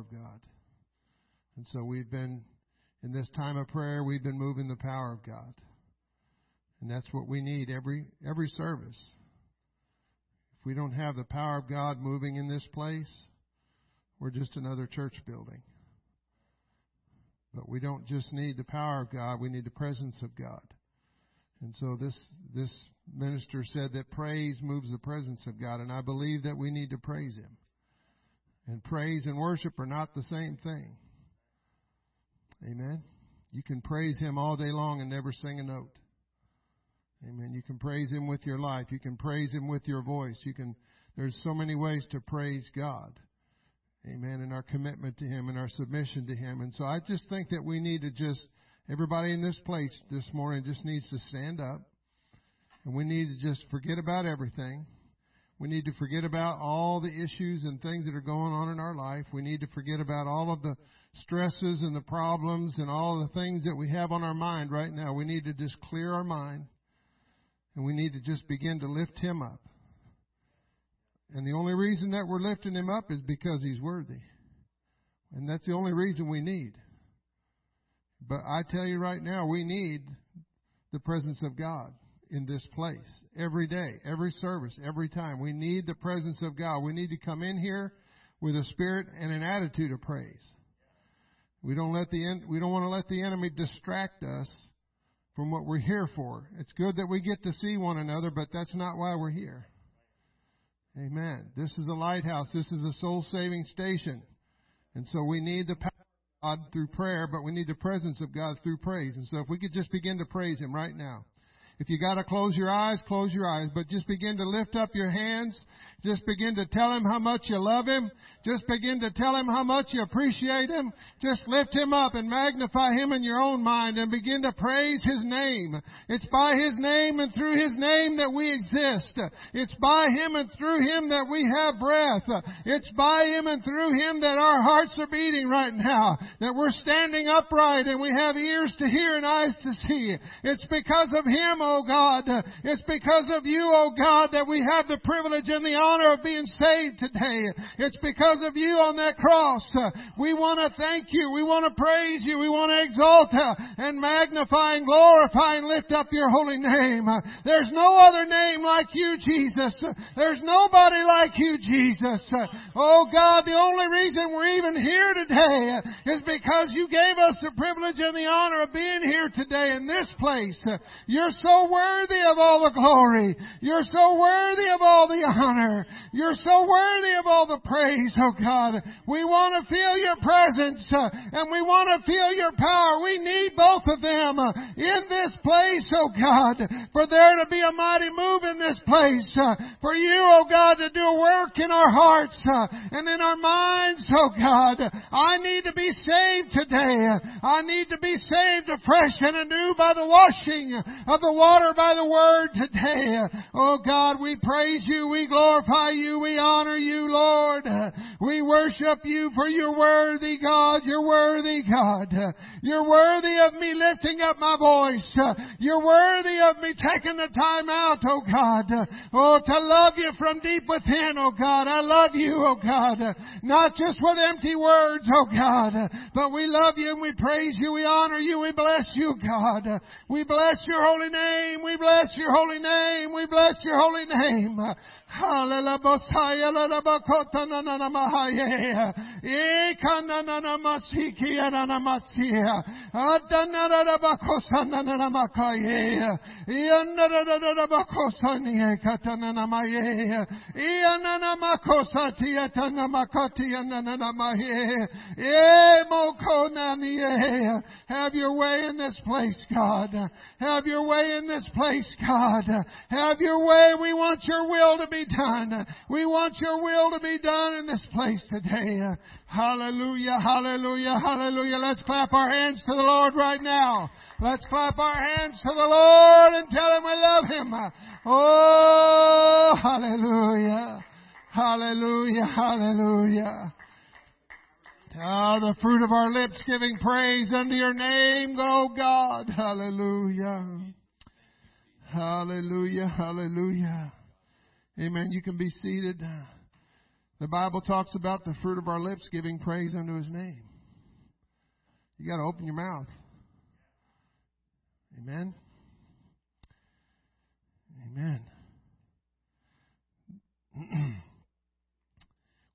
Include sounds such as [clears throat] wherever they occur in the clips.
of God. And so we've been, in this time of prayer, we've been moving the power of God. And that's what we need every, every service. If we don't have the power of God moving in this place, we're just another church building. But we don't just need the power of God, we need the presence of God. And so this this minister said that praise moves the presence of God, and I believe that we need to praise him. And praise and worship are not the same thing. Amen. You can praise him all day long and never sing a note. Amen. You can praise him with your life. You can praise him with your voice. You can there's so many ways to praise God. Amen. And our commitment to him and our submission to him. And so I just think that we need to just everybody in this place this morning just needs to stand up. And we need to just forget about everything. We need to forget about all the issues and things that are going on in our life. We need to forget about all of the stresses and the problems and all the things that we have on our mind right now. We need to just clear our mind and we need to just begin to lift Him up. And the only reason that we're lifting Him up is because He's worthy. And that's the only reason we need. But I tell you right now, we need the presence of God in this place every day, every service, every time. We need the presence of God. We need to come in here with a spirit and an attitude of praise. We don't let the we don't want to let the enemy distract us from what we're here for. It's good that we get to see one another, but that's not why we're here. Amen. This is a lighthouse. This is a soul saving station. And so we need the power of God through prayer, but we need the presence of God through praise. And so if we could just begin to praise Him right now. If you gotta close your eyes, close your eyes, but just begin to lift up your hands. Just begin to tell Him how much you love Him. Just begin to tell Him how much you appreciate Him. Just lift Him up and magnify Him in your own mind and begin to praise His name. It's by His name and through His name that we exist. It's by Him and through Him that we have breath. It's by Him and through Him that our hearts are beating right now. That we're standing upright and we have ears to hear and eyes to see. It's because of Him, oh God. It's because of you, oh God, that we have the privilege and the honor of being saved today. It's because of you on that cross. We want to thank you. We want to praise you. We want to exalt and magnify and glorify and lift up your holy name. There's no other name like you, Jesus. There's nobody like you, Jesus. Oh God, the only reason we're even here today is because you gave us the privilege and the honor of being here today in this place. You're so worthy of all the glory. You're so worthy of all the honor. You're so worthy of all the praise oh God. We want to feel your presence uh, and we want to feel your power. We need both of them uh, in this place, oh God, for there to be a mighty move in this place, uh, for you, oh God, to do a work in our hearts and in our minds, oh God. I need to be saved today. I need to be saved afresh and anew by the washing of the water by the word today. Oh God, we praise you, we glorify you, we honor you, Lord. We worship you for you're worthy, God. You're worthy, God. You're worthy of me lifting up my voice. You're worthy of me taking the time out, oh God. Oh, to love you from deep within, oh God. I love you, oh God. Not just with empty words, oh God, but we love you and we praise you. We honor you. We bless you, God. We bless your holy name. We bless your holy name. We bless your holy name. Have your way in this place, God. Have your way in this place, God. Have your way. We want your will to be done. We want your will to be done in this place today. Hallelujah, hallelujah, hallelujah. Let's clap our hands to the Lord right now. Let's clap our hands to the Lord and tell Him we love Him. Oh, hallelujah. Hallelujah, hallelujah. Ah, the fruit of our lips giving praise unto your name, oh God. Hallelujah. Hallelujah, hallelujah. Amen. You can be seated. The Bible talks about the fruit of our lips giving praise unto His name. You got to open your mouth. Amen. Amen. [clears throat]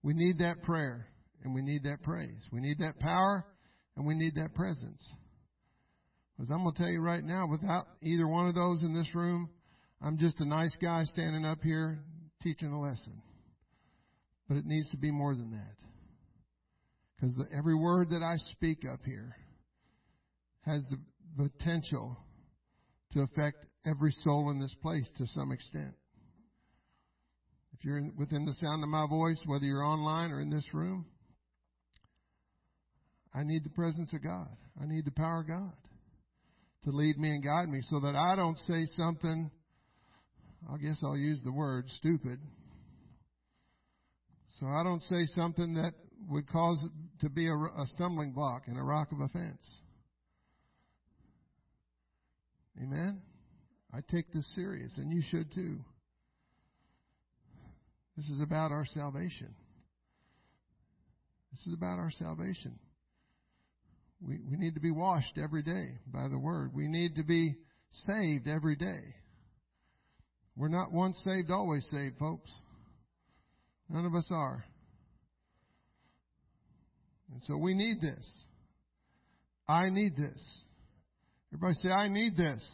we need that prayer and we need that praise. We need that power and we need that presence. Because I'm going to tell you right now, without either one of those in this room, I'm just a nice guy standing up here teaching a lesson. But it needs to be more than that. Because every word that I speak up here has the potential to affect every soul in this place to some extent. If you're within the sound of my voice, whether you're online or in this room, I need the presence of God. I need the power of God to lead me and guide me so that I don't say something, I guess I'll use the word stupid. So I don't say something that would cause it to be a, a stumbling block and a rock of offense. Amen? I take this serious, and you should too. This is about our salvation. This is about our salvation. We, we need to be washed every day by the Word. We need to be saved every day. We're not once saved, always saved, folks. None of us are. And so we need this. I need this. Everybody say, I need this.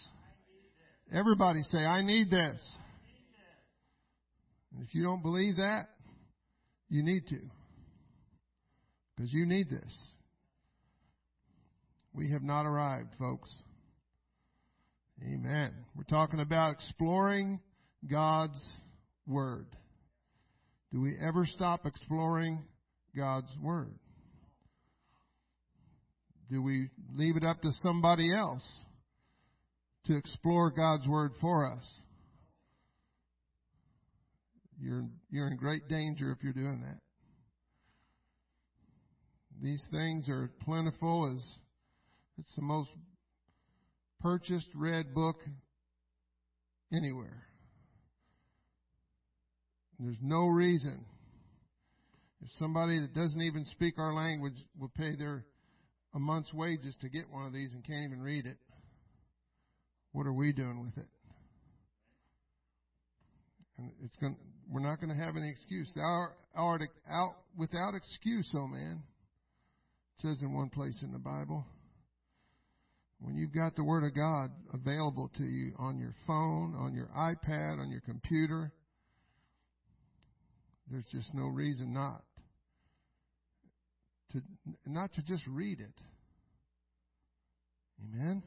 Everybody say, I need this. And if you don't believe that, you need to. Because you need this. We have not arrived, folks. Amen. We're talking about exploring God's Word. Do we ever stop exploring God's Word? Do we leave it up to somebody else to explore God's Word for us? You're, you're in great danger if you're doing that. These things are plentiful as it's the most purchased read book anywhere. There's no reason if somebody that doesn't even speak our language will pay their a month's wages to get one of these and can't even read it. What are we doing with it? And it's going we're not going to have any excuse. Our, our, out, without excuse, oh man. It says in one place in the Bible. When you've got the Word of God available to you on your phone, on your iPad, on your computer, there's just no reason not to not to just read it. Amen.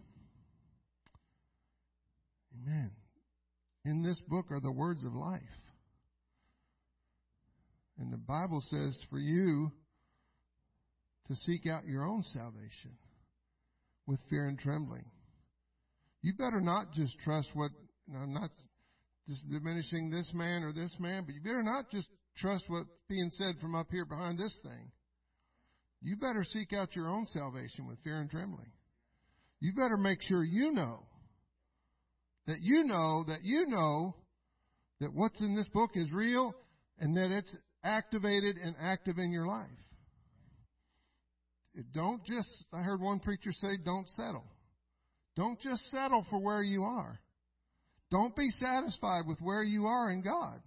Amen. In this book are the words of life. And the Bible says for you to seek out your own salvation with fear and trembling. You better not just trust what, I'm not just diminishing this man or this man, but you better not just trust what's being said from up here behind this thing. You better seek out your own salvation with fear and trembling. You better make sure you know that you know that you know that what's in this book is real and that it's activated and active in your life. Don't just, I heard one preacher say, don't settle. Don't just settle for where you are. Don't be satisfied with where you are in God.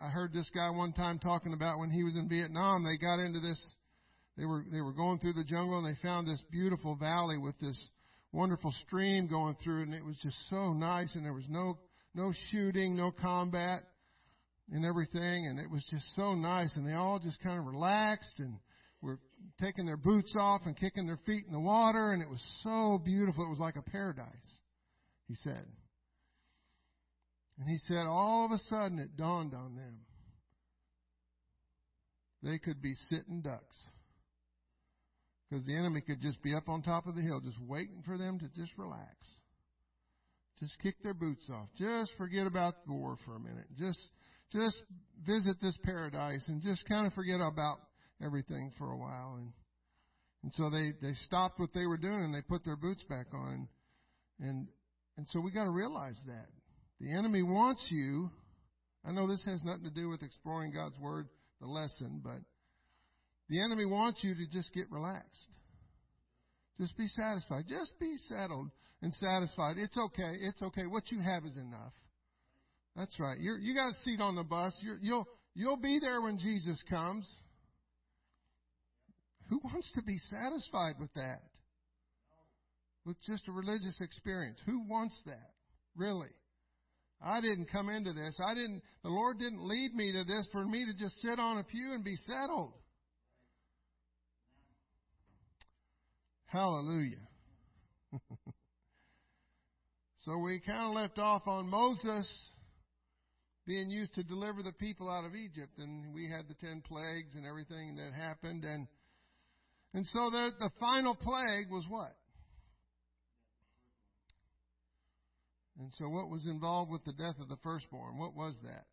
I heard this guy one time talking about when he was in Vietnam, they got into this, they were, they were going through the jungle and they found this beautiful valley with this wonderful stream going through and it was just so nice and there was no, no shooting, no combat and everything, and it was just so nice. And they all just kind of relaxed and were taking their boots off and kicking their feet in the water, and it was so beautiful. It was like a paradise, he said. And he said, all of a sudden it dawned on them. They could be sitting ducks. Because the enemy could just be up on top of the hill, just waiting for them to just relax. Just kick their boots off. Just forget about the war for a minute. Just just visit this paradise and just kind of forget about everything for a while. And, and so they, they stopped what they were doing and they put their boots back on. And, and so we got to realize that. The enemy wants you I know this has nothing to do with exploring God's Word, the lesson, but the enemy wants you to just get relaxed. Just be satisfied. Just be settled and satisfied. It's okay. It's okay. What you have is enough. That's right. You're, you got a seat on the bus. You're, you'll you'll be there when Jesus comes. Who wants to be satisfied with that? With just a religious experience. Who wants that? Really? I didn't come into this. I didn't, the Lord didn't lead me to this for me to just sit on a pew and be settled. Hallelujah. [laughs] so we kind of left off on Moses being used to deliver the people out of Egypt, and we had the ten plagues and everything that happened, and and so the the final plague was what? And so, what was involved with the death of the firstborn? What was that?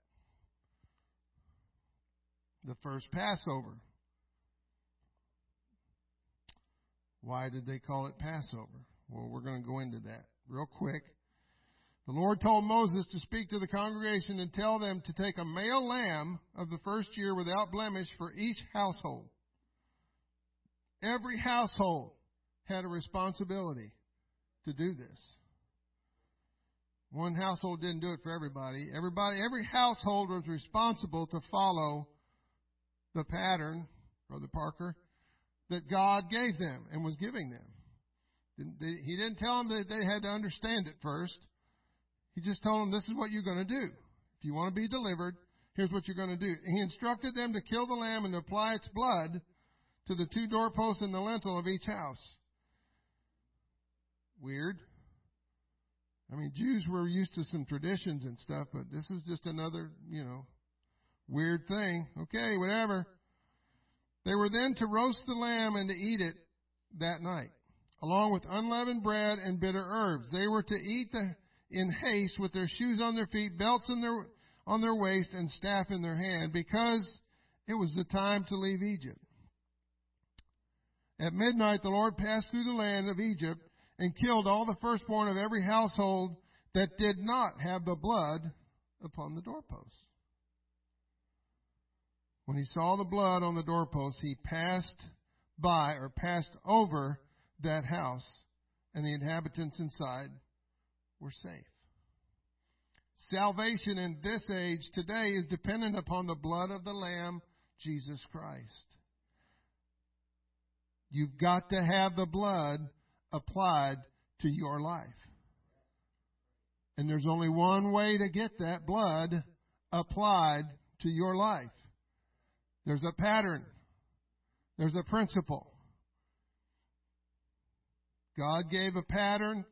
The first Passover. Why did they call it Passover? Well, we're going to go into that real quick. The Lord told Moses to speak to the congregation and tell them to take a male lamb of the first year without blemish for each household. Every household had a responsibility to do this. One household didn't do it for everybody. Everybody, every household was responsible to follow the pattern, Brother Parker, that God gave them and was giving them. He didn't tell them that they had to understand it first. He just told them, this is what you're going to do. If you want to be delivered, here's what you're going to do. He instructed them to kill the lamb and to apply its blood to the two doorposts and the lintel of each house. Weird. I mean, Jews were used to some traditions and stuff, but this was just another, you know, weird thing. Okay, whatever. They were then to roast the lamb and to eat it that night, along with unleavened bread and bitter herbs. They were to eat the in haste with their shoes on their feet, belts in their, on their waist, and staff in their hand, because it was the time to leave Egypt. At midnight, the Lord passed through the land of Egypt and killed all the firstborn of every household that did not have the blood upon the doorposts. When he saw the blood on the doorpost, he passed by or passed over that house, and the inhabitants inside we're safe. Salvation in this age today is dependent upon the blood of the Lamb, Jesus Christ. You've got to have the blood applied to your life. And there's only one way to get that blood applied to your life. There's a pattern. There's a principle. God gave a pattern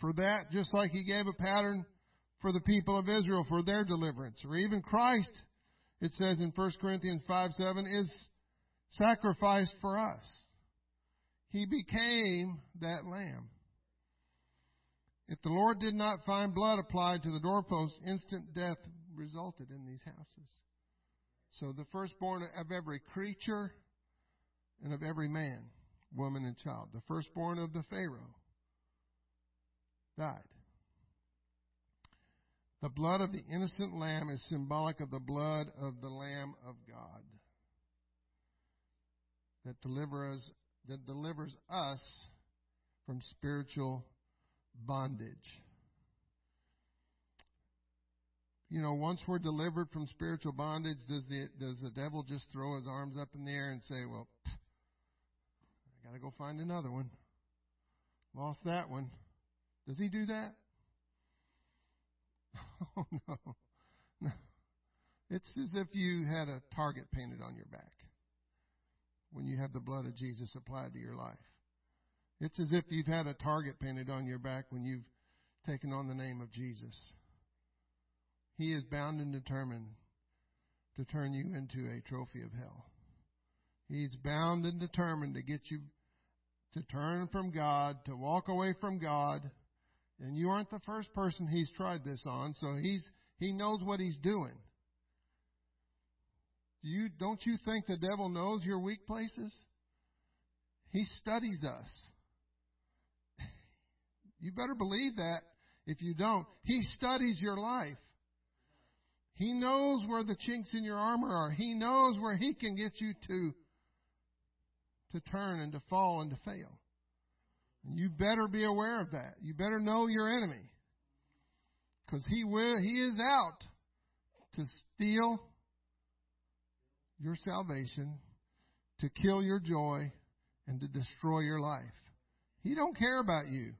for that, just like He gave a pattern for the people of Israel for their deliverance. Or even Christ, it says in 1 Corinthians 5 7, is sacrificed for us. He became that lamb. If the Lord did not find blood applied to the doorpost, instant death resulted in these houses. So the firstborn of every creature and of every man, woman, and child, the firstborn of the Pharaoh, died. The blood of the innocent lamb is symbolic of the blood of the Lamb of God that delivers that delivers us from spiritual bondage. You know, once we're delivered from spiritual bondage, does the does the devil just throw his arms up in the air and say, "Well, I got to go find another one. Lost that one." Does he do that? [laughs] Oh, no. No. It's as if you had a target painted on your back when you have the blood of Jesus applied to your life. It's as if you've had a target painted on your back when you've taken on the name of Jesus. He is bound and determined to turn you into a trophy of hell. He's bound and determined to get you to turn from God, to walk away from God, and you aren't the first person he's tried this on, so he's he knows what he's doing. Do you don't you think the devil knows your weak places? He studies us. [laughs] You better believe that if you don't. He studies your life. He knows where the chinks in your armor are. He knows where He can get you to, to turn and to fall and to fail. And you better be aware of that. You better know your enemy. Because he will, he is out to steal your salvation, to kill your joy, and to destroy your life. He don't care about you.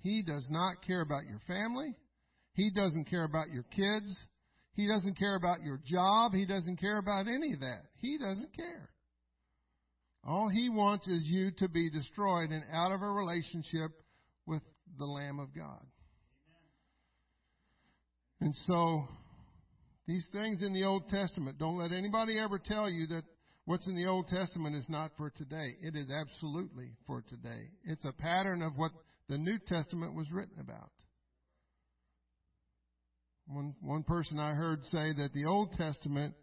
He does not care about your family. He doesn't care about your kids. He doesn't care about your job. He doesn't care about any of that. He doesn't care. All he wants is you to be destroyed and out of a relationship with the Lamb of God. And so, these things in the Old Testament, don't let anybody ever tell you that what's in the Old Testament is not for today. It is absolutely for today. It's a pattern of what the New Testament was written about. One, one person I heard say that the Old Testament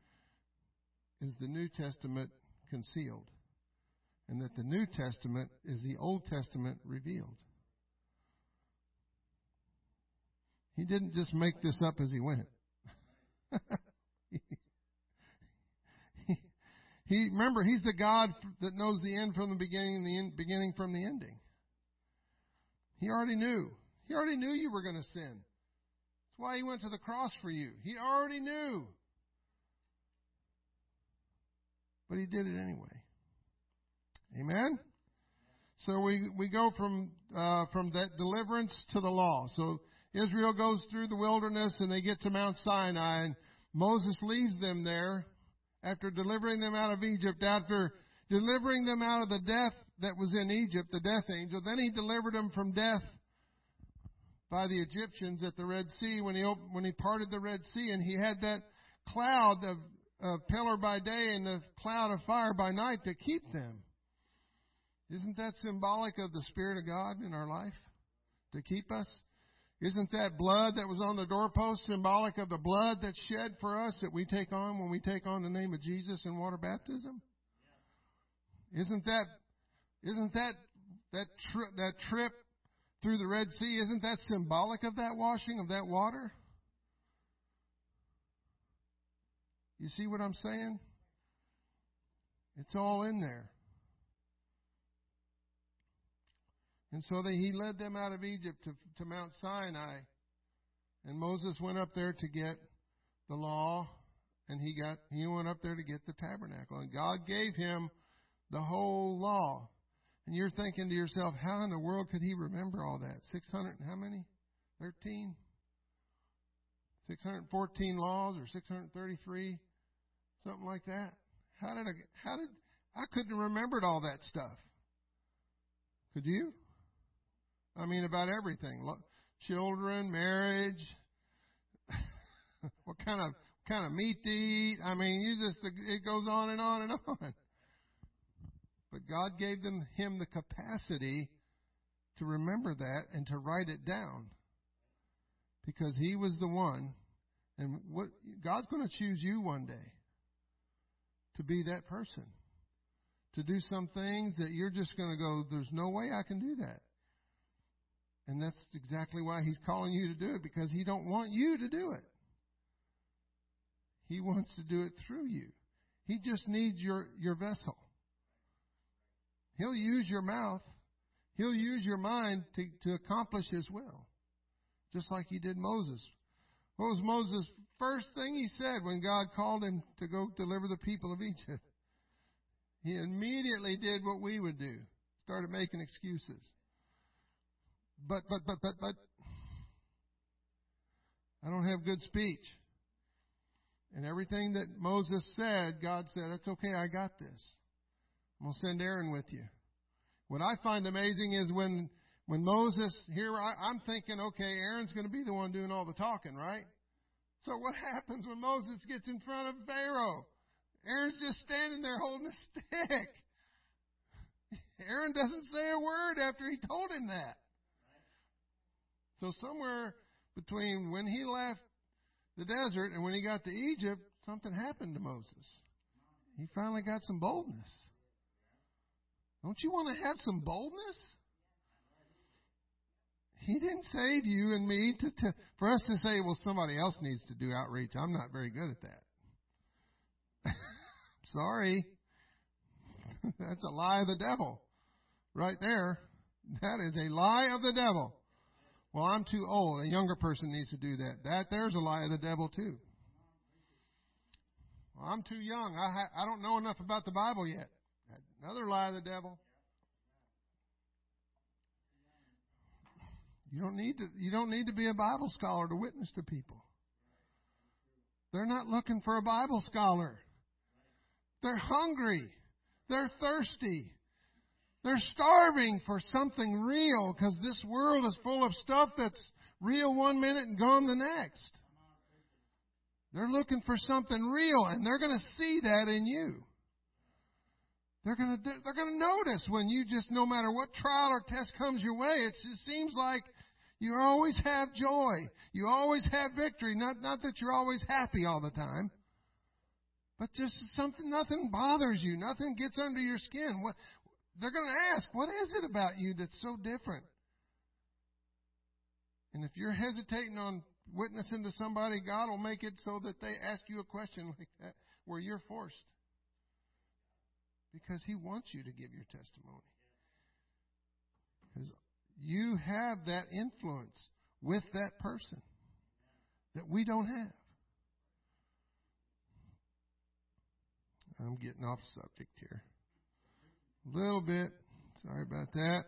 is the New Testament concealed, and that the New Testament is the Old Testament revealed. He didn't just make this up as he went. He, [laughs] he, remember, he's the God that knows the end from the beginning, and the beginning from the ending. He already knew. He already knew you were going to sin. That's why he went to the cross for you. He already knew. But he did it anyway. Amen. So we we go from uh, from that deliverance to the law. So Israel goes through the wilderness and they get to Mount Sinai and Moses leaves them there after delivering them out of Egypt, after delivering them out of the death that was in Egypt, the death angel. Then he delivered them from death by the Egyptians at the Red Sea when he opened, when he parted the Red Sea and he had that cloud of, of pillar by day and the cloud of fire by night to keep them. Isn't that symbolic of the Spirit of God in our life? To keep us? Isn't that blood that was on the doorpost symbolic of the blood that's shed for us that we take on when we take on the name of Jesus in water baptism? Isn't that isn't that that tri- that trip through the Red Sea isn't that symbolic of that washing of that water? You see what I'm saying? It's all in there. And so they, he led them out of Egypt to, to Mount Sinai. And Moses went up there to get the law, and he got he went up there to get the tabernacle. And God gave him the whole law. And you're thinking to yourself, how in the world could he remember all that? Six hundred how many? Thirteen? Six hundred fourteen laws or six hundred thirty three? Something like that. How did I how did I couldn't remembered all that stuff. Could you? I mean, about everything. Children, marriage, [laughs] what kind of kind of meat to eat. I mean, you just it goes on and on and [laughs] on. But God gave them him the capacity to remember that and to write it down. Because he was the one and what God's going to choose you one day to be that person. To do some things that you're just going to go, there's no way I can do that. And that's exactly why he's calling you to do it because he don't want you to do it. He wants to do it through you. He just needs your, your vessel. He'll use your mouth. He'll use your mind to, to accomplish his will. Just like he did Moses. What was Moses' first thing he said when God called him to go deliver the people of Egypt? He immediately did what we would do. Started making excuses. But, but, but, but, but, I don't have good speech. And everything that Moses said, God said, That's okay, I got this. I'm going to send Aaron with you. What I find amazing is when, when Moses, here I, I'm thinking, okay, Aaron's going to be the one doing all the talking, right? So what [laughs] happens when Moses gets in front of Pharaoh? Aaron's just standing there holding a [laughs] stick. Aaron doesn't say a word after he told him that. So somewhere between when he left the desert and when he got to Egypt, something happened to Moses. He finally got some boldness. Don't you want to have some boldness? He didn't save you and me to, to for us to say, well, somebody else needs to do outreach. I'm not very good at that. [laughs] Sorry. [laughs] That's a lie of the devil. Right there. That is a lie of the devil. Well, I'm too old. A younger person needs to do that. That there's a lie of the devil too. Well, I'm too young. I ha- I don't know enough about the Bible yet. Another lie of the devil. You don't need to you don't need to be a Bible scholar to witness to people. They're not looking for a Bible scholar. They're hungry. They're thirsty. They're starving for something real because this world is full of stuff that's real one minute and gone the next. They're looking for something real and they're going to see that in you. They're going to they're going to notice when you just no matter what trial or test comes your way, it seems like you always have joy. You always have victory. Not, not that you're always happy all the time, but just something, nothing bothers you. Nothing gets under your skin. What, they're going to ask, what is it about you that's so different? And if you're hesitating on witnessing to somebody, God will make it so that they ask you a question [laughs] like that where you're forced. Because He wants you to give your testimony. Because you have that influence with that person that we don't have. I'm getting off subject here. A little bit. Sorry about that.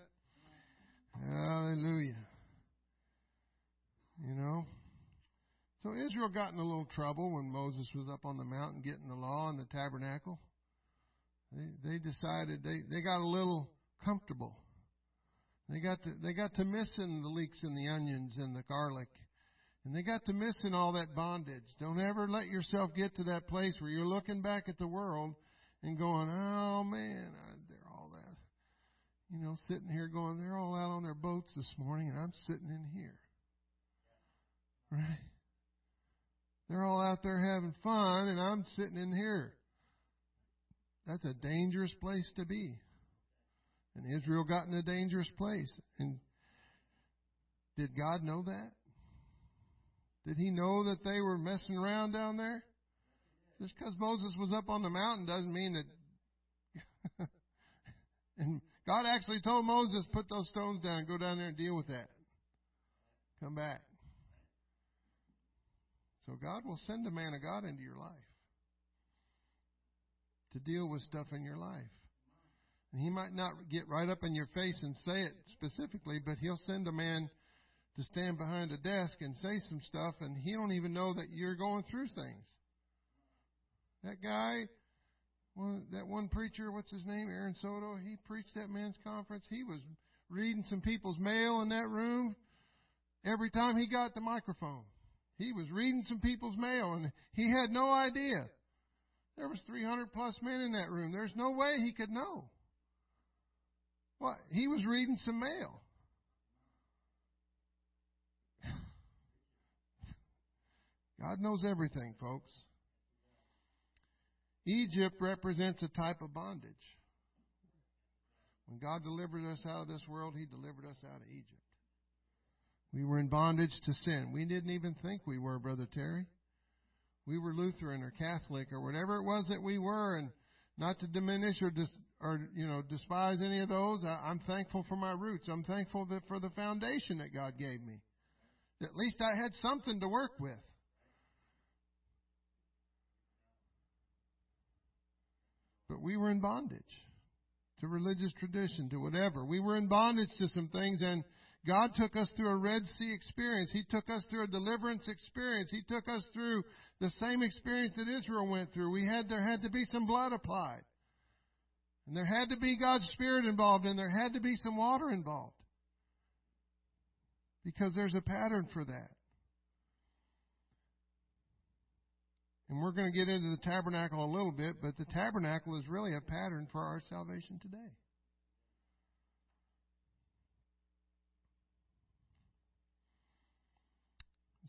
Hallelujah. You know? So Israel got in a little trouble when Moses was up on the mountain getting the law and the tabernacle. They, they decided they, they got a little comfortable. They got to, they got to missing the leeks and the onions and the garlic. And they got to missing all that bondage. Don't ever let yourself get to that place where you're looking back at the world and going, oh man. You know, sitting here going, they're all out on their boats this morning and I'm sitting in here. Right? They're all out there having fun and I'm sitting in here. That's a dangerous place to be. And Israel got in a dangerous place. And did God know that? Did he know that they were messing around down there? Just because Moses was up on the mountain doesn't mean that. [laughs] and God actually told Moses, put those stones down, go down there and deal with that. Come back. So God will send a man of God into your life to deal with stuff in your life. And he might not get right up in your face and say it specifically, but he'll send a man to stand behind a desk and say some stuff, and he don't even know that you're going through things. That guy, well, that one preacher, what's his name, Aaron Soto, he preached that men's conference. He was reading some people's mail in that room every time he got the microphone. He was reading some people's mail, and he had no idea. There was 300 plus men in that room. There's no way he could know. What? He was reading some mail. [sighs] God knows everything, folks. Egypt represents a type of bondage. When God delivered us out of this world, He delivered us out of Egypt. We were in bondage to sin. We didn't even think we were, Brother Terry. We were Lutheran or Catholic or whatever it was that we were, and not to diminish or dis, or you know despise any of those. I, I'm thankful for my roots. I'm thankful that for the foundation that God gave me. At least I had something to work with. But we were in bondage to religious tradition, to whatever. We were in bondage to some things, and God took us through a Red Sea experience. He took us through a deliverance experience. He took us through the same experience that Israel went through. We had there had to be some blood applied. And there had to be God's Spirit involved, and there had to be some water involved. Because there's a pattern for that. And we're going to get into the tabernacle a little bit, but the tabernacle is really a pattern for our salvation today.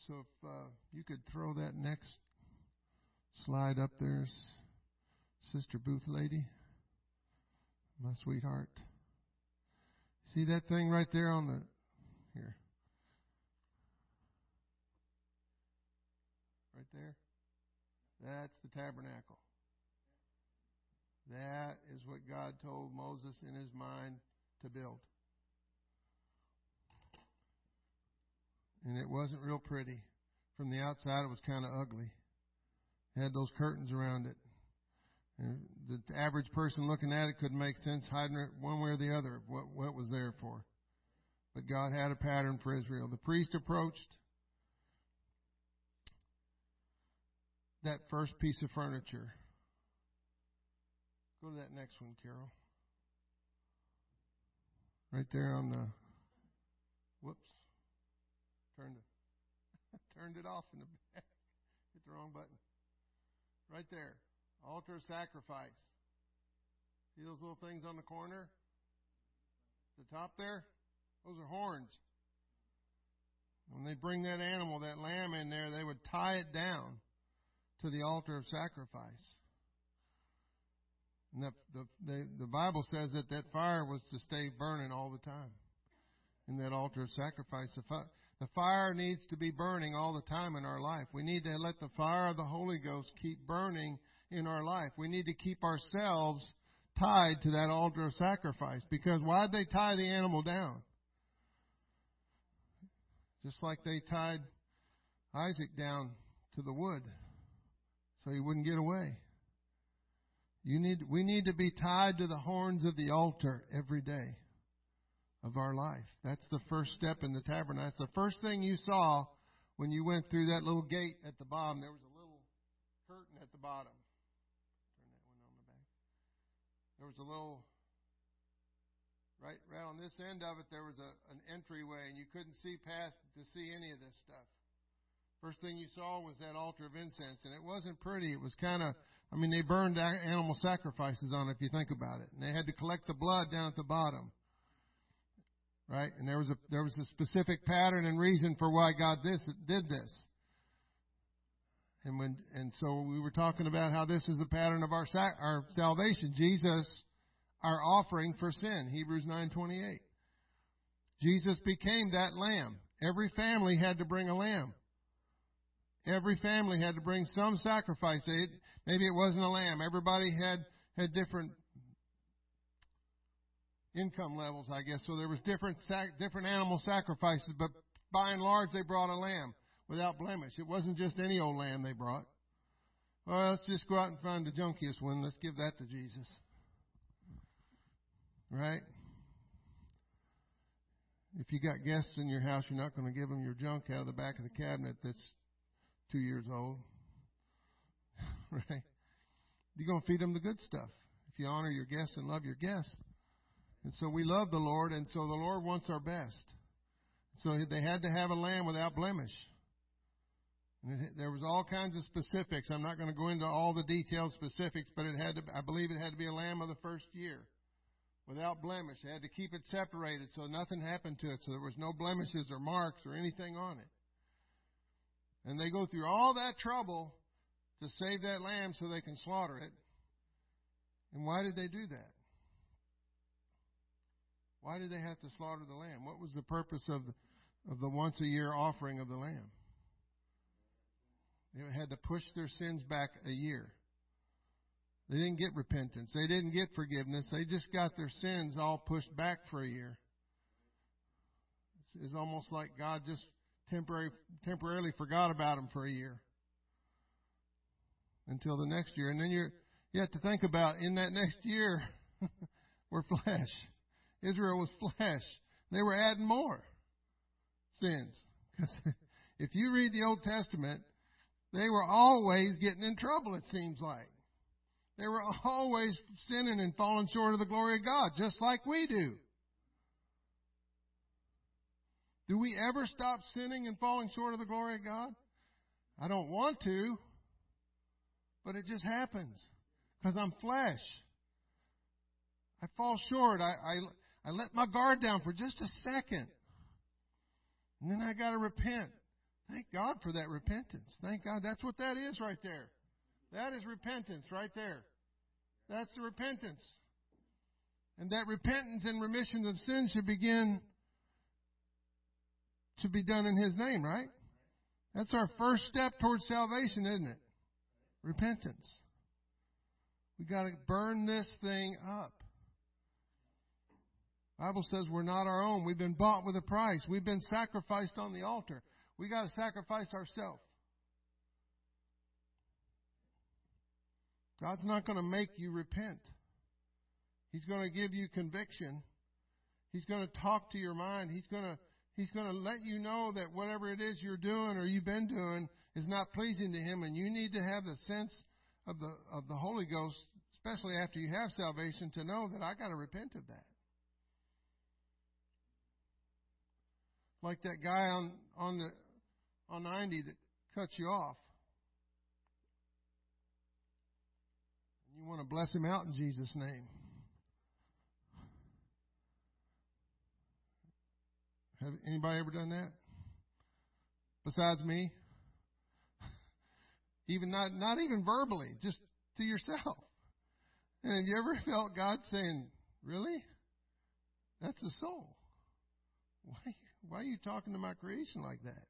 So if uh, you could throw that next slide up there, Sister Booth lady, my sweetheart. See that thing right there on the here. Right there. That's the tabernacle. That is what God told Moses in his mind to build. And it wasn't real pretty. From the outside, it was kind of ugly. It had those curtains around it. And the average person looking at it couldn't make sense hiding it one way or the other what what was there for. But God had a pattern for Israel. The priest approached that first piece of furniture. Go to that next one, Carol. Right there on the whoops. Turned it [laughs] turned it off in the back. Hit the wrong button. Right there. Altar sacrifice. See those little things on the corner? The top there? Those are horns. When they bring that animal, that lamb in there, they would tie it down to the altar of sacrifice. And the, the, the, the Bible says that that fire was to stay burning all the time in that altar of sacrifice. The, fi- the fire needs to be burning all the time in our life. We need to let the fire of the Holy Ghost keep burning in our life. We need to keep ourselves tied to that altar of sacrifice because why'd they tie the animal down? Just like they tied Isaac down to the wood so he wouldn't get away. You need, we need to be tied to the horns of the altar every day of our life. That's the first step in the tabernacle. That's the first thing you saw when you went through that little gate at the bottom. There was a little curtain at the bottom. Turn that one on the back. There was a little right right on this end of it there was a, an entryway and you couldn't see past to see any of this stuff. First thing you saw was that altar of incense, and it wasn't pretty. It was kind of, I mean, they burned animal sacrifices on it, if you think about it. And they had to collect the blood down at the bottom. Right? And there was a, there was a specific pattern and reason for why God this, did this. And when, and so we were talking about how this is the pattern of our, our salvation. Jesus, our offering for sin. Hebrews 9.28. Jesus became that lamb. Every family had to bring a lamb. Every family had to bring some sacrifice. It, maybe it wasn't a lamb. Everybody had had different income levels, I guess. So there was different sac, different animal sacrifices, but by and large they brought a lamb without blemish. It wasn't just any old lamb they brought. Well, let's just go out and find the junkiest one. Let's give that to Jesus. Right? If you got guests in your house, you're not going to give them your junk out of the back of the cabinet that's two years old. [laughs] right? You're going to feed them the good stuff if you honor your guests and love your guests. And so we love the Lord, and so the Lord wants our best. So they had to have a lamb without blemish. And it, there was all kinds of specifics. I'm not going to go into all the detailed specifics, but it had to, I believe it had to be a lamb of the first year without blemish. They had to keep it separated so nothing happened to it, so there was no blemishes or marks or anything on it. And they go through all that trouble to save that lamb so they can slaughter it. And why did they do that? Why did they have to slaughter the lamb? What was the purpose of the, of the once a year offering of the lamb? They had to push their sins back a year. They didn't get repentance. They didn't get forgiveness. They just got their sins all pushed back for a year. It's, it's almost like God just temporary, temporarily forgot about them for a year until the next year. And then you're, you have to think about in that next year, [laughs] we're flesh. Israel was flesh. They were adding more sins. Because [laughs] if you read the Old Testament, they were always getting in trouble, it seems like. They were always sinning and falling short of the glory of God, just like we do. Do we ever stop sinning and falling short of the glory of God? I don't want to, but it just happens because I'm flesh. I fall short. I, I, I let my guard down for just a second. And then I got to repent. Thank God for that repentance. Thank God. That's what that is right there. That is repentance right there. That's the repentance. And that repentance and remission of sin should begin to be done in His name, right? That's our first step towards salvation, isn't it? Repentance. We got to burn this thing up. Bible says we're not our own. We've been bought with a price. We've been sacrificed on the altar. We got to sacrifice ourselves. God's not going to make you repent. He's going to give you conviction. He's going to talk to your mind. He's going to He's going to let you know that whatever it is you're doing or you've been doing is not pleasing to Him, and you need to have the sense of the of the Holy Ghost, especially after you have salvation, to know that I got to repent of that. Like that guy on on the on 90 that cuts you off. You want to bless him out in Jesus' name. Have anybody ever done that? Besides me? [laughs] Even not not even verbally, just to yourself. And have you ever [laughs] felt God saying, Really? That's a soul. Why why are you talking to my creation like that?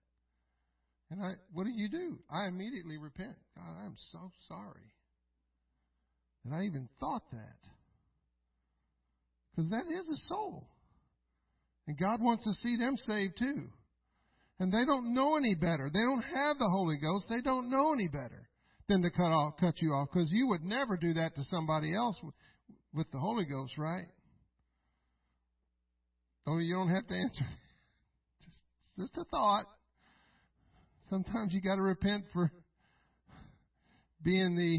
And I what do you do? I immediately repent. God, I'm so sorry that I even thought that. Because that is a soul. And God wants to see them saved too. And they don't know any better. They don't have the Holy Ghost. They don't know any better than to cut off, cut you off. Because you would never do that to somebody else with, with the Holy Ghost, right? Oh, you don't have to answer. [laughs] Just, just a thought. Sometimes you got to repent for being the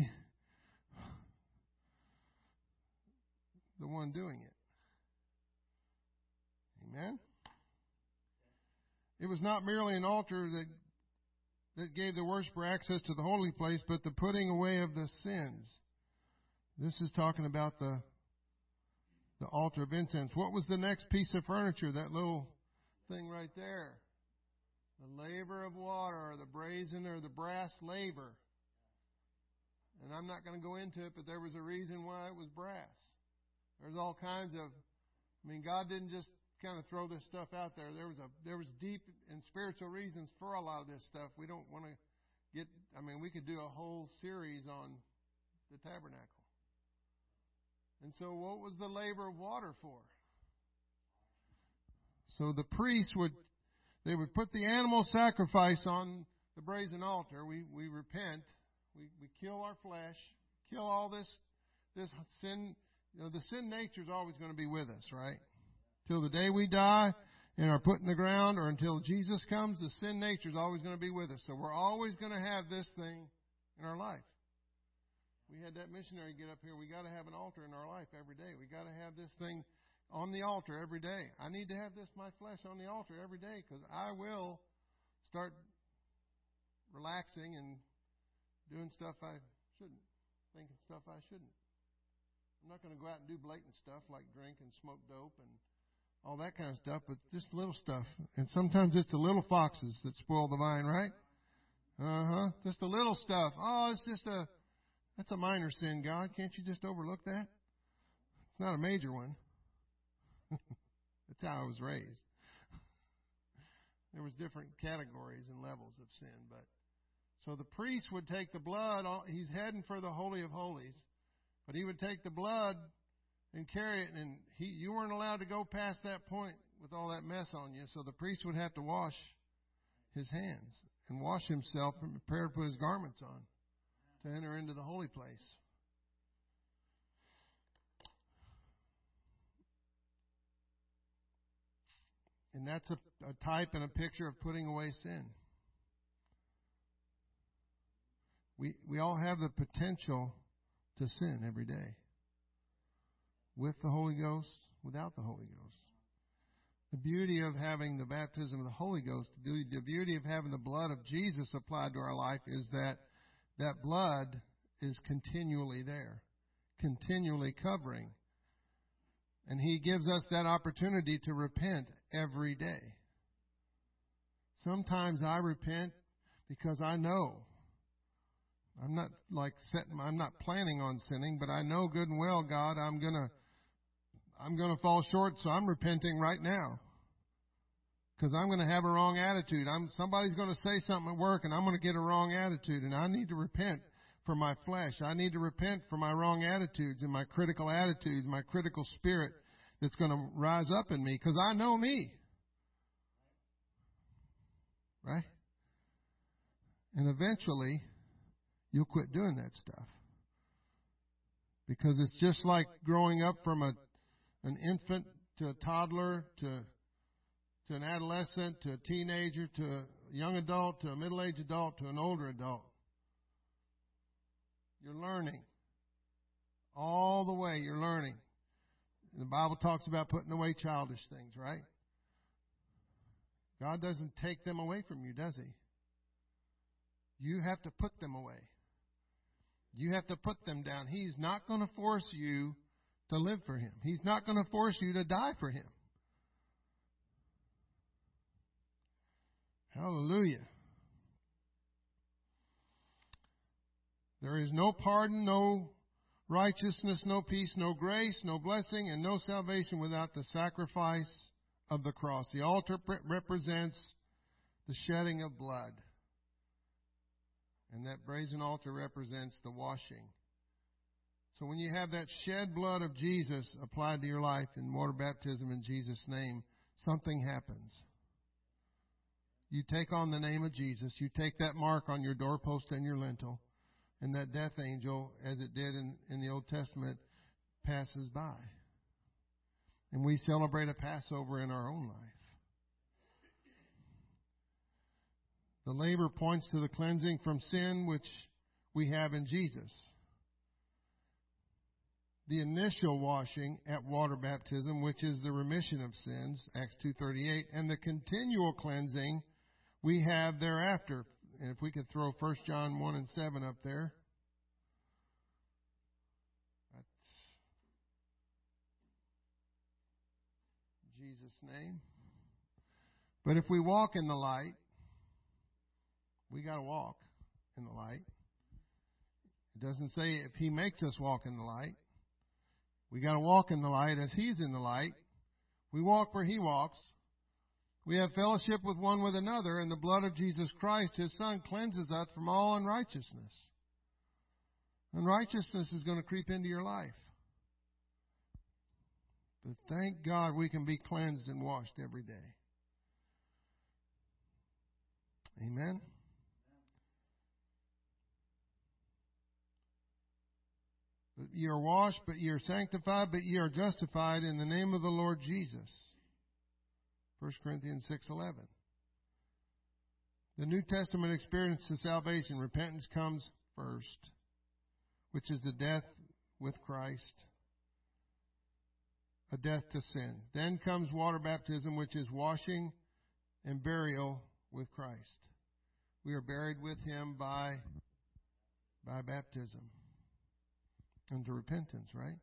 the one doing it. Amen. It was not merely an altar that that gave the worshiper access to the holy place, but the putting away of the sins. This is talking about the the altar of incense. What was the next piece of furniture? That little thing right there. The laver of water, or the brazen or the brass laver. And I'm not going to go into it, but there was a reason why it was brass. There's all kinds of I mean, God didn't just kind of throw this stuff out there. There was a there was deep and spiritual reasons for a lot of this stuff. We don't want to get. I mean, we could do a whole series on the tabernacle. And so, what was the laver of water for? So the priests would they would put the animal sacrifice on the brazen altar. We we repent. We we kill our flesh, kill all this this sin. You know, the sin nature is always going to be with us, right? Till the day we die and are put in the ground or until Jesus comes, the sin nature is always going to be with us. So we're always going to have this thing in our life. We had that missionary get up here. We got to have an altar in our life every day. We got to have this thing on the altar every day. I need to have this, my flesh, on the altar every day because I will start relaxing and doing stuff I shouldn't, thinking stuff I shouldn't. I'm not going to go out and do blatant stuff like drink and smoke dope and all that kind of stuff, but just little stuff. And sometimes it's the little foxes that spoil the vine, right? Uh huh. Just the little stuff. Oh, it's just a, that's a minor sin, God. Can't you just overlook that? It's not a major one. [laughs] that's how I was raised. [laughs] there was different categories and levels of sin, but so the priest would take the blood. He's heading for the holy of holies, but he would take the blood and carry it. And he, you weren't allowed to go past that point with all that mess on you. So the priest would have to wash his hands and wash himself and prepare to put his garments on to enter into the holy place. And that's a, a type and a picture of putting away sin. We, we all have the potential to sin every day with the Holy Ghost, without the Holy Ghost. The beauty of having the baptism of the Holy Ghost, the beauty of having the blood of Jesus applied to our life is that that blood is continually there, continually covering. And He gives us that opportunity to repent every day. Sometimes I repent because I know I'm not like setting, I'm not planning on sinning, but I know good and well, God, I'm gonna I'm going to fall short, so I'm repenting right now. because I'm going to have a wrong attitude. I'm somebody's going to say something at work, and I'm going to get a wrong attitude, and I need to repent for my flesh. I need to repent for my wrong attitudes and my critical attitudes, my critical spirit that's going to rise up in me, because I know me. Right? And eventually, you'll quit doing that stuff. Because it's just like growing up from a, an infant to a toddler to, to an adolescent to a teenager to a young adult to a middle aged adult to an older adult. You're learning. All the way you're learning. The Bible talks about putting away childish things, right? God doesn't take them away from you, does He? You have to put them away. You have to put them down. He's not going to force you to live for Him. He's not going to force you to die for Him. Hallelujah. There is no pardon, no righteousness, no peace, no grace, no blessing, and no salvation without the sacrifice of the cross. The altar represents the shedding of blood. And that brazen altar represents the washing. So when you have that shed blood of Jesus applied to your life in water baptism in Jesus' name, something happens. You take on the name of Jesus. You take that mark on your doorpost and your lintel. And that death angel, as it did in, in the Old Testament, passes by. And we celebrate a Passover in our own life. The laver points to the cleansing from sin which we have in Jesus. The initial washing at water baptism, which is the remission of sins, Acts 2.38, and the continual cleansing we have thereafter. And if we could throw 1 John 1 and 7 up there. That's Jesus' name. But if we walk in the light, we got to walk in the light. It doesn't say if He makes us walk in the light. We got to walk in the light as He's in the light. We walk where He walks. We have fellowship with one with another, and the blood of Jesus Christ, His Son, cleanses us from all unrighteousness. Unrighteousness is going to creep into your life. But thank God we can be cleansed and washed every day. Amen. Ye are washed, but ye are sanctified, but ye are justified in the name of the Lord Jesus. 1 Corinthians 6:11. The New Testament experience of salvation, repentance comes first, which is the death with Christ, a death to sin. Then comes water baptism, which is washing and burial with Christ. We are buried with him by by baptism unto repentance, right?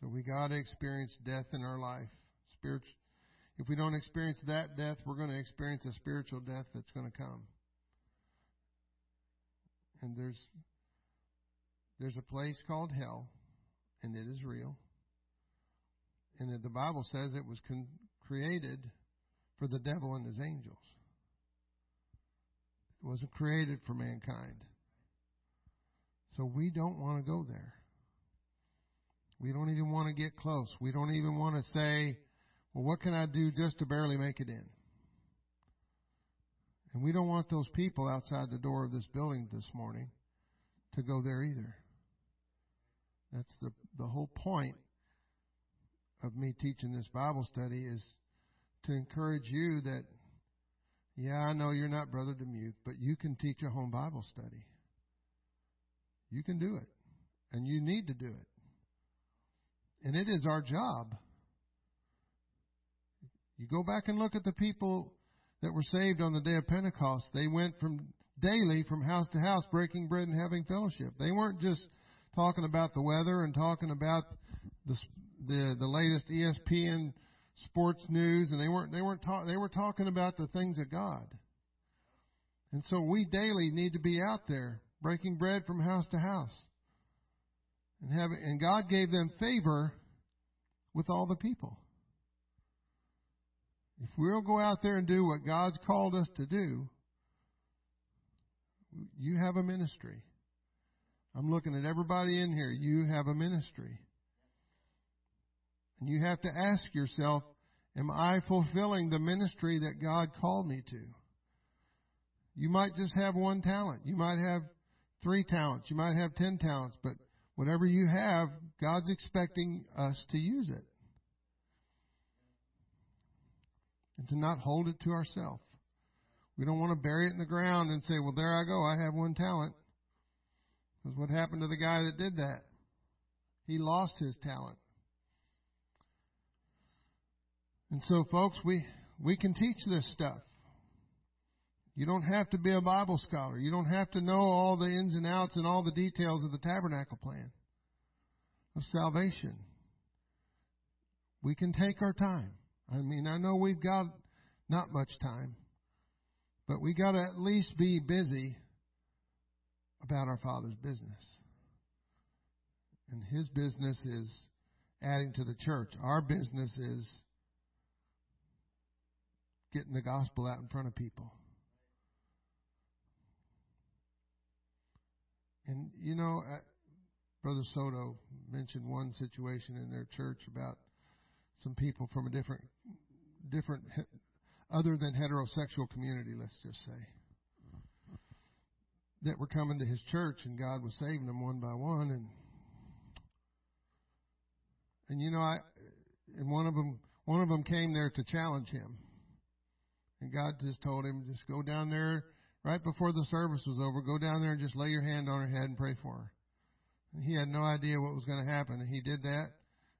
So we got to experience death in our life. Spiritual. If we don't experience that death, we're going to experience a spiritual death that's going to come. And there's there's a place called hell, and it is real. And the Bible says it was con- created for the devil and his angels. It wasn't created for mankind. So we don't want to go there. We don't even want to get close. We don't even want to say, well, what can I do just to barely make it in? And we don't want those people outside the door of this building this morning to go there either. That's the, the whole point of me teaching this Bible study is to encourage you that yeah, I know you're not Brother Demuth, but you can teach a home Bible study. You can do it. And you need to do it. And it is our job. You go back and look at the people that were saved on the day of Pentecost. They went from daily from house to house breaking bread and having fellowship. They weren't just talking about the weather and talking about the the, the latest ESPN sports news, and they weren't they weren't talk, they were talking about the things of God. And so we daily need to be out there breaking bread from house to house. And have and God gave them favor with all the people. If we'll go out there and do what God's called us to do, you have a ministry. I'm looking at everybody in here. You have a ministry. And you have to ask yourself, am I fulfilling the ministry that God called me to? You might just have one talent. You might have three talents. You might have ten talents, but whatever you have, God's expecting us to use it. And to not hold it to ourselves. We don't want to bury it in the ground and say, well, there I go. I have one talent. Because what happened to the guy that did that? He lost his talent. And so, folks, we, we can teach this stuff. You don't have to be a Bible scholar. You don't have to know all the ins and outs and all the details of the tabernacle plan of salvation. We can take our time. I mean, I know we've got not much time, but we got to at least be busy about our Father's business. And His business is adding to the church. Our business is getting the gospel out in front of people. And, you know, uh, Brother Soto mentioned one situation in their church about some people from a different, different, other than heterosexual community, let's just say, that were coming to his church, and God was saving them one by one. And and you know, I and one of them, one of them came there to challenge him, and God just told him, just go down there right before the service was over. Go down there and just lay your hand on her head and pray for her. And he had no idea what was going to happen, and he did that.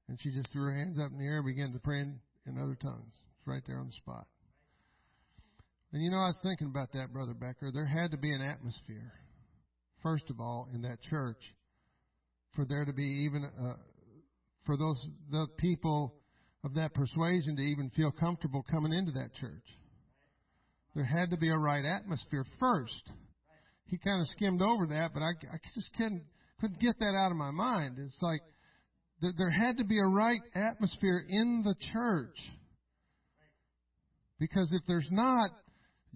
And she just threw her hands up in the air and began to pray in, in other tongues. It's right there on the spot. And you know, I was thinking about that, Brother Becker. There had to be an atmosphere, first of all, in that church, for there to be even uh, for those the people of that persuasion to even feel comfortable coming into that church. There had to be a right atmosphere first. He kind of skimmed over that, but I, I just couldn't couldn't get that out of my mind. It's like there had to be a right atmosphere in the church. Because if there's not,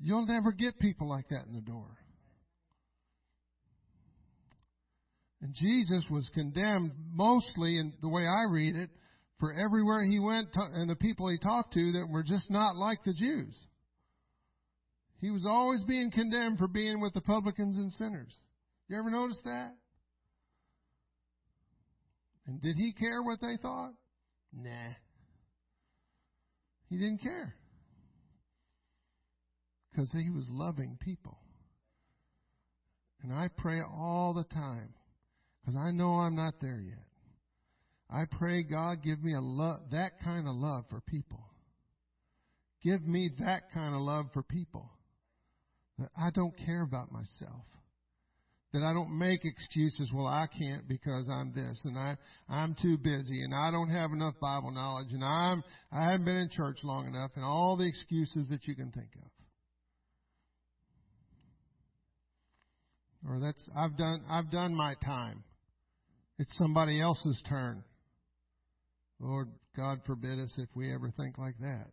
you'll never get people like that in the door. And Jesus was condemned mostly, in the way I read it, for everywhere he went and the people he talked to that were just not like the Jews. He was always being condemned for being with the publicans and sinners. You ever notice that? And did he care what they thought? Nah. He didn't care. Because he was loving people. And I pray all the time because I know I'm not there yet. I pray God give me a love, that kind of love for people. Give me that kind of love for people. That I don't care about myself that I don't make excuses. Well, I can't because I'm this and I, I'm too busy and I don't have enough Bible knowledge and I'm, I haven't been in church long enough and all the excuses that you can think of. Or that's, I've done, I've done my time. It's somebody else's turn. Lord, God forbid us if we ever think like that.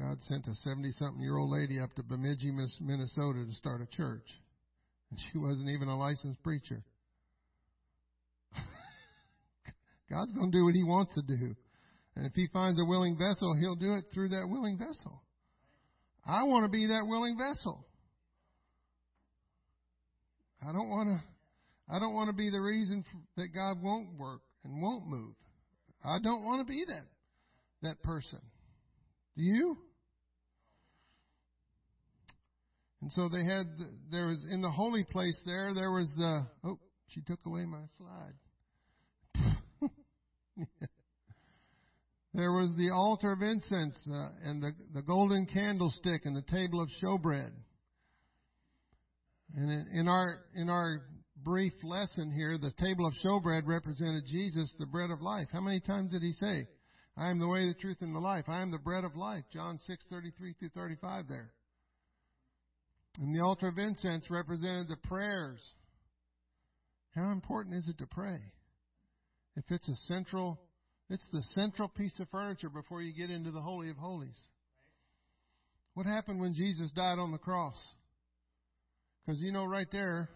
God sent a 70 something year old lady up to Bemidji, Minnesota to start a church. And she wasn't even a licensed preacher. [laughs] God's going to do what He wants to do. And if He finds a willing vessel, He'll do it through that willing vessel. I want to be that willing vessel. I don't want to. I don't want to be the reason that God won't work and won't move. I don't want to be that that person. Do you? And so they had, there was, in the holy place there, there was the, oh, she took away my slide. [laughs] there was the altar of incense uh, and the, the golden candlestick and the table of showbread. And in, in our, in our brief lesson here, the table of showbread represented Jesus, the bread of life. How many times did he say, I am the way, the truth, and the life. I am the bread of life. John 6, 33 through 35 there. And the altar of incense represented the prayers How important is it to pray? If it's a central, it's the central piece of furniture before you get into the Holy of Holies. What happened when Jesus died on the cross? Because you know, right there,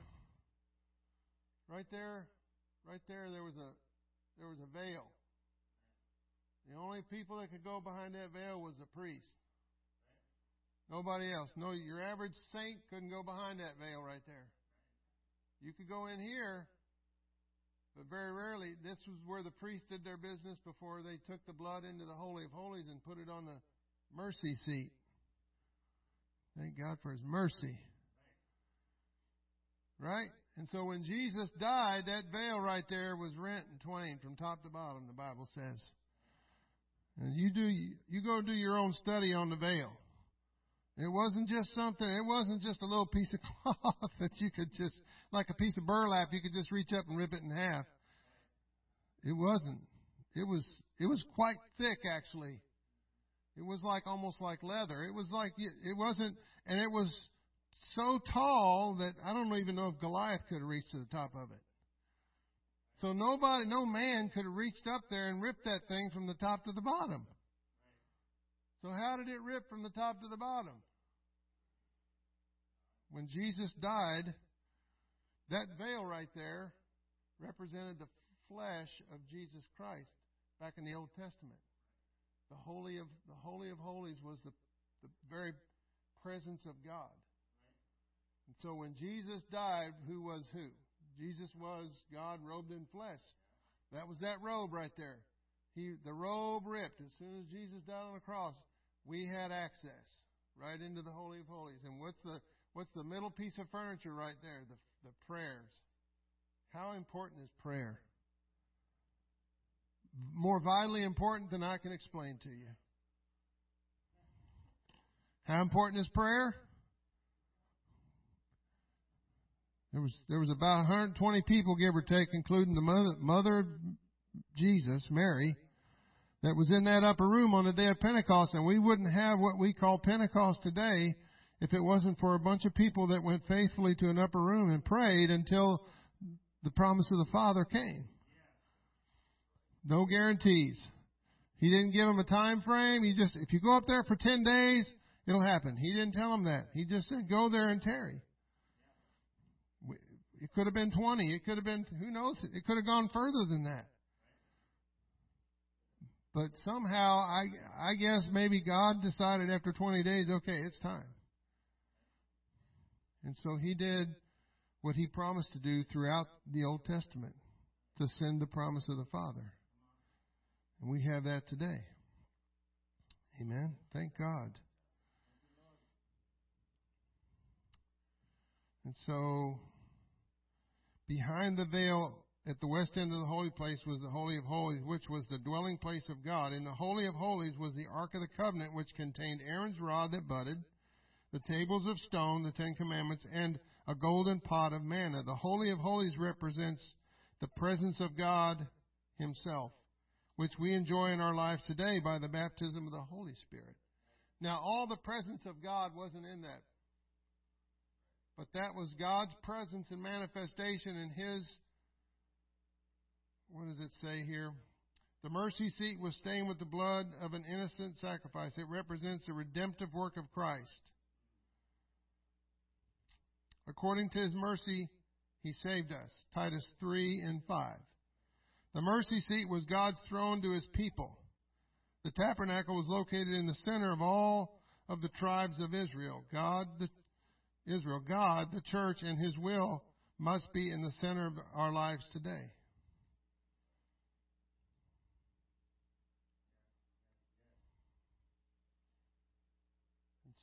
right there, right there, there was a there was a veil. The only people that could go behind that veil was the priest. Nobody else. No, your average saint couldn't go behind that veil right there. You could go in here, but very rarely. This was where the priests did their business before they took the blood into the Holy of Holies and put it on the mercy seat. Thank God for His mercy. Right? And so when Jesus died, that veil right there was rent in twain from top to bottom, the Bible says. And you do, you go do your own study on the veil. It wasn't just something, it wasn't just a little piece of [laughs] cloth that you could just, like a piece of burlap, you could just reach up and rip it in half. It wasn't. It was, it was quite thick actually. It was like almost like leather. It was like, it wasn't, and it was so tall that I don't even know if Goliath could have reached to the top of it. So nobody, no man could have reached up there and ripped that thing from the top to the bottom. So how did it rip from the top to the bottom? When Jesus died, that veil right there represented the flesh of Jesus Christ back in the Old Testament. The holy of the holy of holies was the, the very presence of God. And so when Jesus died, who was who? Jesus was God robed in flesh. That was that robe right there. He the robe ripped as soon as Jesus died on the cross we had access right into the Holy of Holies. And what's the what's the middle piece of furniture right there? The the prayers. How important is prayer? More vitally important than I can explain to you. How important is prayer? There was there was about 120 people, give or take, including the mother, mother of Jesus, Mary, that was in that upper room on the day of Pentecost, and we wouldn't have what we call Pentecost today if it wasn't for a bunch of people that went faithfully to an upper room and prayed until the promise of the Father came. No guarantees. He didn't give them a time frame. He just, if you go up there for 10 days, it'll happen. He didn't tell them that. He just said, go there and tarry. It could have been 20. It could have been, who knows? It could have gone further than that. But somehow, I, I guess maybe God decided after 20 days, okay, it's time. And so he did what he promised to do throughout the Old Testament to send the promise of the Father. And we have that today. Amen. Thank God. And so, behind the veil at the west end of the holy place was the Holy of Holies, which was the dwelling place of God. In the Holy of Holies was the Ark of the Covenant, which contained Aaron's rod that budded, the tables of stone, the Ten Commandments, and a golden pot of manna. The Holy of Holies represents the presence of God Himself, which we enjoy in our lives today by the baptism of the Holy Spirit. Now, all the presence of God wasn't in that. But that was God's presence and manifestation in His what does it say here? The mercy seat was stained with the blood of an innocent sacrifice. It represents the redemptive work of Christ. According to his mercy, he saved us. Titus 3 and 5. The mercy seat was God's throne to his people. The tabernacle was located in the center of all of the tribes of Israel. God, the, Israel, God, the church, and his will must be in the center of our lives today.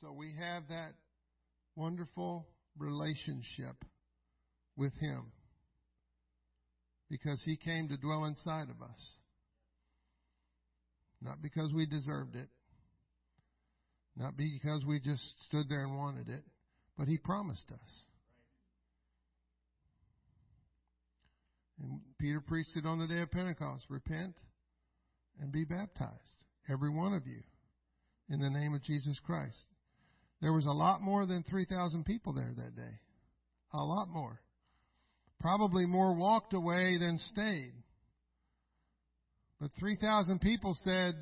So we have that wonderful relationship with Him because He came to dwell inside of us. Not because we deserved it, not because we just stood there and wanted it, but He promised us. And Peter preached it on the day of Pentecost repent and be baptized, every one of you, in the name of Jesus Christ. There was a lot more than 3,000 people there that day. A lot more. Probably more walked away than stayed. But 3,000 people said,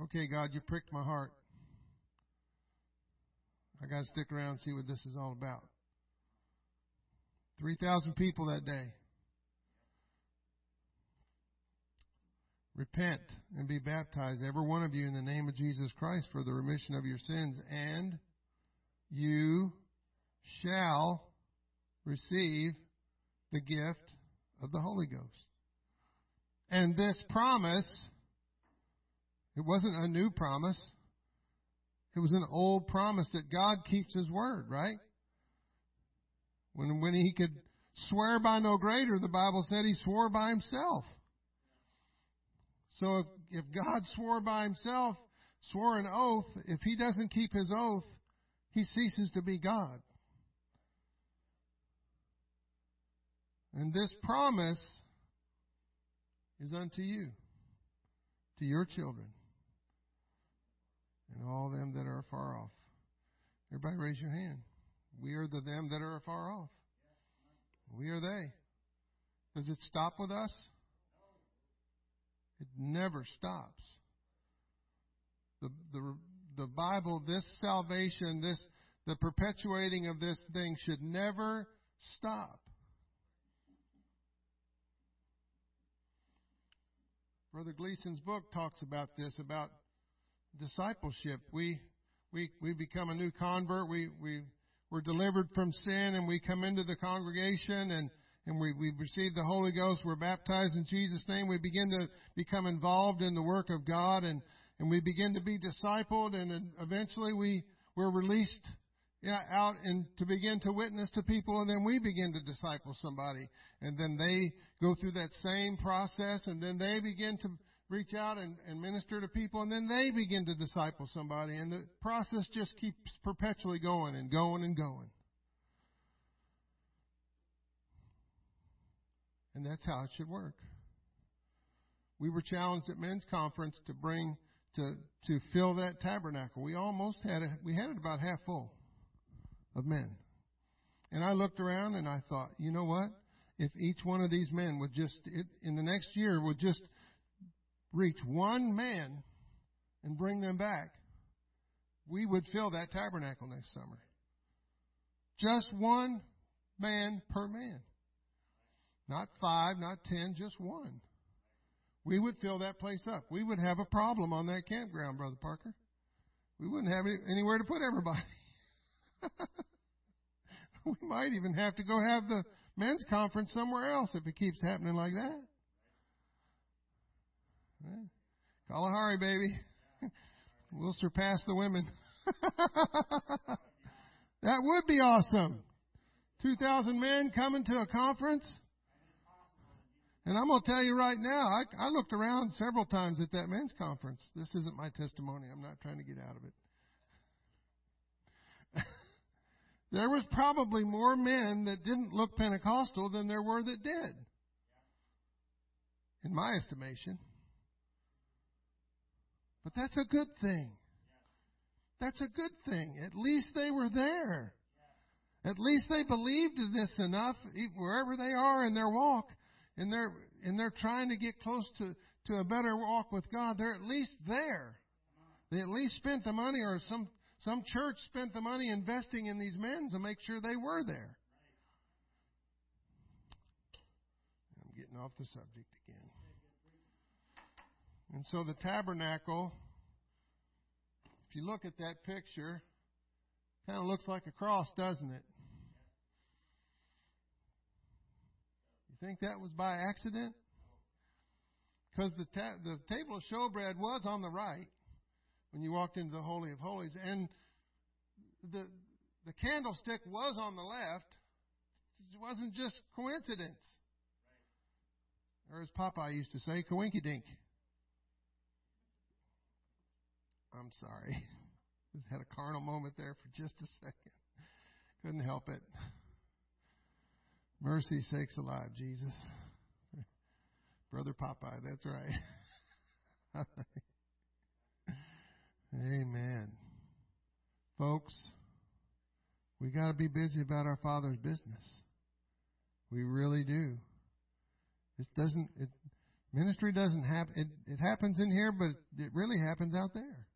Okay, God, you pricked my heart. I got to stick around and see what this is all about. 3,000 people that day. Repent and be baptized, every one of you, in the name of Jesus Christ for the remission of your sins, and you shall receive the gift of the Holy Ghost. And this promise, it wasn't a new promise. It was an old promise that God keeps His word, right? When, when He could swear by no greater, the Bible said He swore by Himself. So if, if God swore by himself, swore an oath, if he doesn't keep his oath, he ceases to be God. And this promise is unto you, to your children, and all them that are far off. Everybody raise your hand. We are the them that are afar off. We are they. Does it stop with us? It never stops. The, the, the Bible, this salvation, this, the perpetuating of this thing should never stop. Brother Gleason's book talks about this, about discipleship. We, we, we become a new convert. We, we, we're delivered from sin and we come into the congregation and and we, we receive the Holy Ghost. We're baptized in Jesus' name. We begin to become involved in the work of God and, and we begin to be discipled and eventually we, we're released out and to begin to witness to people and then we begin to disciple somebody and then they go through that same process and then they begin to reach out and, and minister to people and then they begin to disciple somebody and the process just keeps perpetually going and going and going. And that's how it should work. We were challenged at men's conference to bring to to fill that tabernacle. We almost had it. We had it about half full of men. And I looked around and I thought, you know what? If each one of these men would just it, in the next year would just reach one man and bring them back, we would fill that tabernacle next summer. Just one man per man. Not five, not ten, just one. We would fill that place up. We would have a problem on that campground, Brother Parker. We wouldn't have anywhere to put everybody. [laughs] we might even have to go have the men's conference somewhere else if it keeps happening like that. Kalahari, baby. [laughs] we'll surpass the women. [laughs] that would be awesome. 2,000 men coming to a conference. And I'm going to tell you right now, I, I looked around several times at that men's conference. This isn't my testimony. I'm not trying to get out of it. [laughs] there was probably more men that didn't look Pentecostal than there were that did. In my estimation. But that's a good thing. That's a good thing. At least they were there. At least they believed in this enough, wherever they are in their walk, and they're and they're trying to get close to, to a better walk with God, they're at least there. They at least spent the money or some some church spent the money investing in these men to make sure they were there. I'm getting off the subject again. And so the tabernacle, if you look at that picture, kind of looks like a cross, doesn't it? Think that was by accident? Because the, ta- the table of showbread was on the right when you walked into the Holy of Holies, and the, the candlestick was on the left. It wasn't just coincidence. Or as Popeye used to say, coinky dink. I'm sorry. [laughs] Just had a carnal moment there for just a second. Couldn't help it. Mercy sakes alive, Jesus. Brother Popeye, that's right. [laughs] Amen. Folks, we got to be busy about our Father's business. We really do. It doesn't. It, ministry doesn't happen. It, it happens in here, but it really happens out there.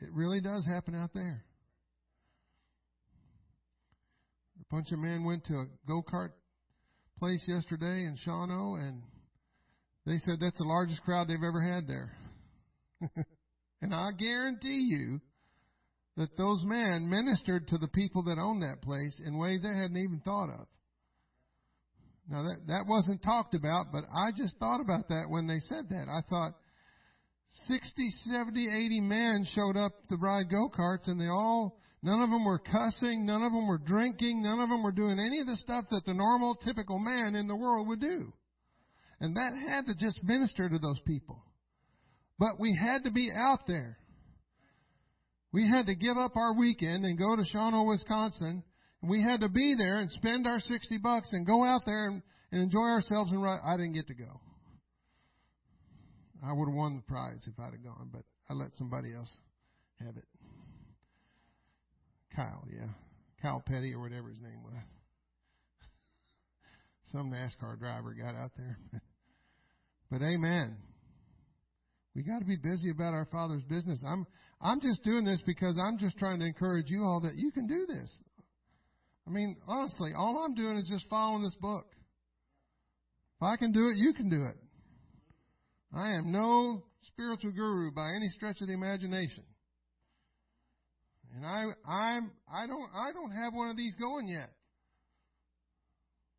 It really does happen out there. A bunch of men went to a go kart place yesterday in Shawano, and they said that's the largest crowd they've ever had there. [laughs] and I guarantee you that those men ministered to the people that own that place in ways they hadn't even thought of. Now that that wasn't talked about, but I just thought about that when they said that. I thought 60, 70, 80 men showed up to ride go-karts and they all none of them were cussing, none of them were drinking, none of them were doing any of the stuff that the normal typical man in the world would do. And that had to just minister to those people. But we had to be out there. We had to give up our weekend and go to Shawano, Wisconsin. And we had to be there and spend our 60 bucks and go out there and, and enjoy ourselves and. I didn't get to go. I would have won the prize if I'd have gone, but I let somebody else have it. Kyle, yeah. Kyle Petty or whatever his name was. Some NASCAR driver got out there. [laughs] but amen. We got to be busy about our Father's business. I'm I'm just doing this because I'm just trying to encourage you all that you can do this. I mean, honestly, all I'm doing is just following this book. If I can do it, you can do it. I am no spiritual guru by any stretch of the imagination. And I I'm I don't I don't have one of these going yet.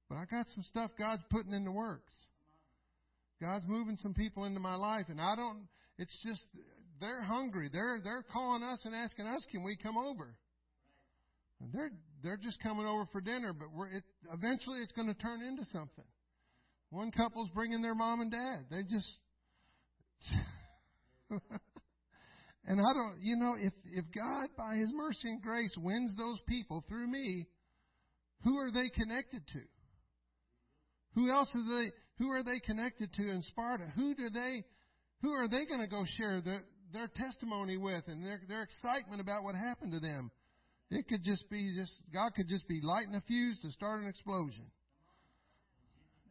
But I got some stuff God's putting in the works. God's moving some people into my life and I don't it's just they're hungry. They're they're calling us and asking us, "Can we come over?" And they're they're just coming over for dinner, but we're it, eventually it's going to turn into something. One couple's bringing their mom and dad. They just [laughs] [laughs] and I don't, you know, if if God by His mercy and grace wins those people through me, who are they connected to? Who else are they? Who are they connected to in Sparta? Who do they? Who are they going to go share the, their testimony with and their, their excitement about what happened to them. It could just be just, God could just be lighting a fuse to start an explosion.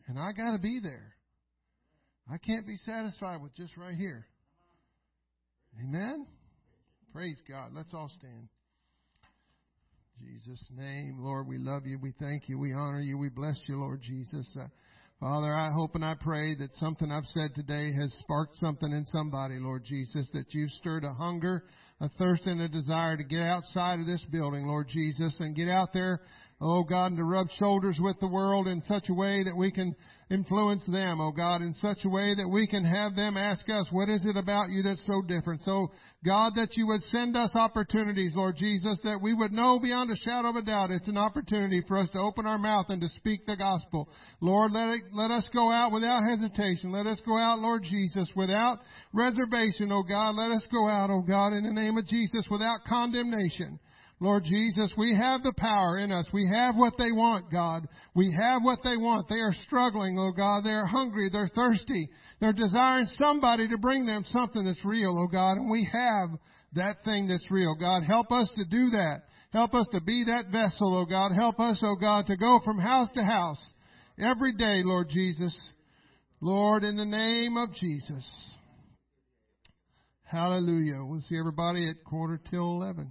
And I gotta be there. I can't be satisfied with just right here. Amen? Praise God. Let's all stand. Jesus' name, Lord, we love you. We thank you. We honor you. We bless you, Lord Jesus. Uh, Father, I hope and I pray that something I've said today has sparked something in somebody, Lord Jesus, that you've stirred a hunger, a thirst, and a desire to get outside of this building, Lord Jesus, and get out there oh God, and to rub shoulders with the world in such a way that we can influence them, oh God, in such a way that we can have them ask us, what is it about you that's so different? So, God, that you would send us opportunities, Lord Jesus, that we would know beyond a shadow of a doubt it's an opportunity for us to open our mouth and to speak the gospel. Lord, let it, let us go out without hesitation. Let us go out, Lord Jesus, without reservation, oh God. Let us go out, oh God, in the name of Jesus, without condemnation. Lord Jesus, we have the power in us. We have what they want, God. We have what they want. They are struggling, oh God. They're hungry. They're thirsty. They're desiring somebody to bring them something that's real, oh God. And we have that thing that's real. God, help us to do that. Help us to be that vessel, oh God. Help us, oh God, to go from house to house every day, Lord Jesus. Lord, in the name of Jesus. Hallelujah. We'll see everybody at quarter till 11.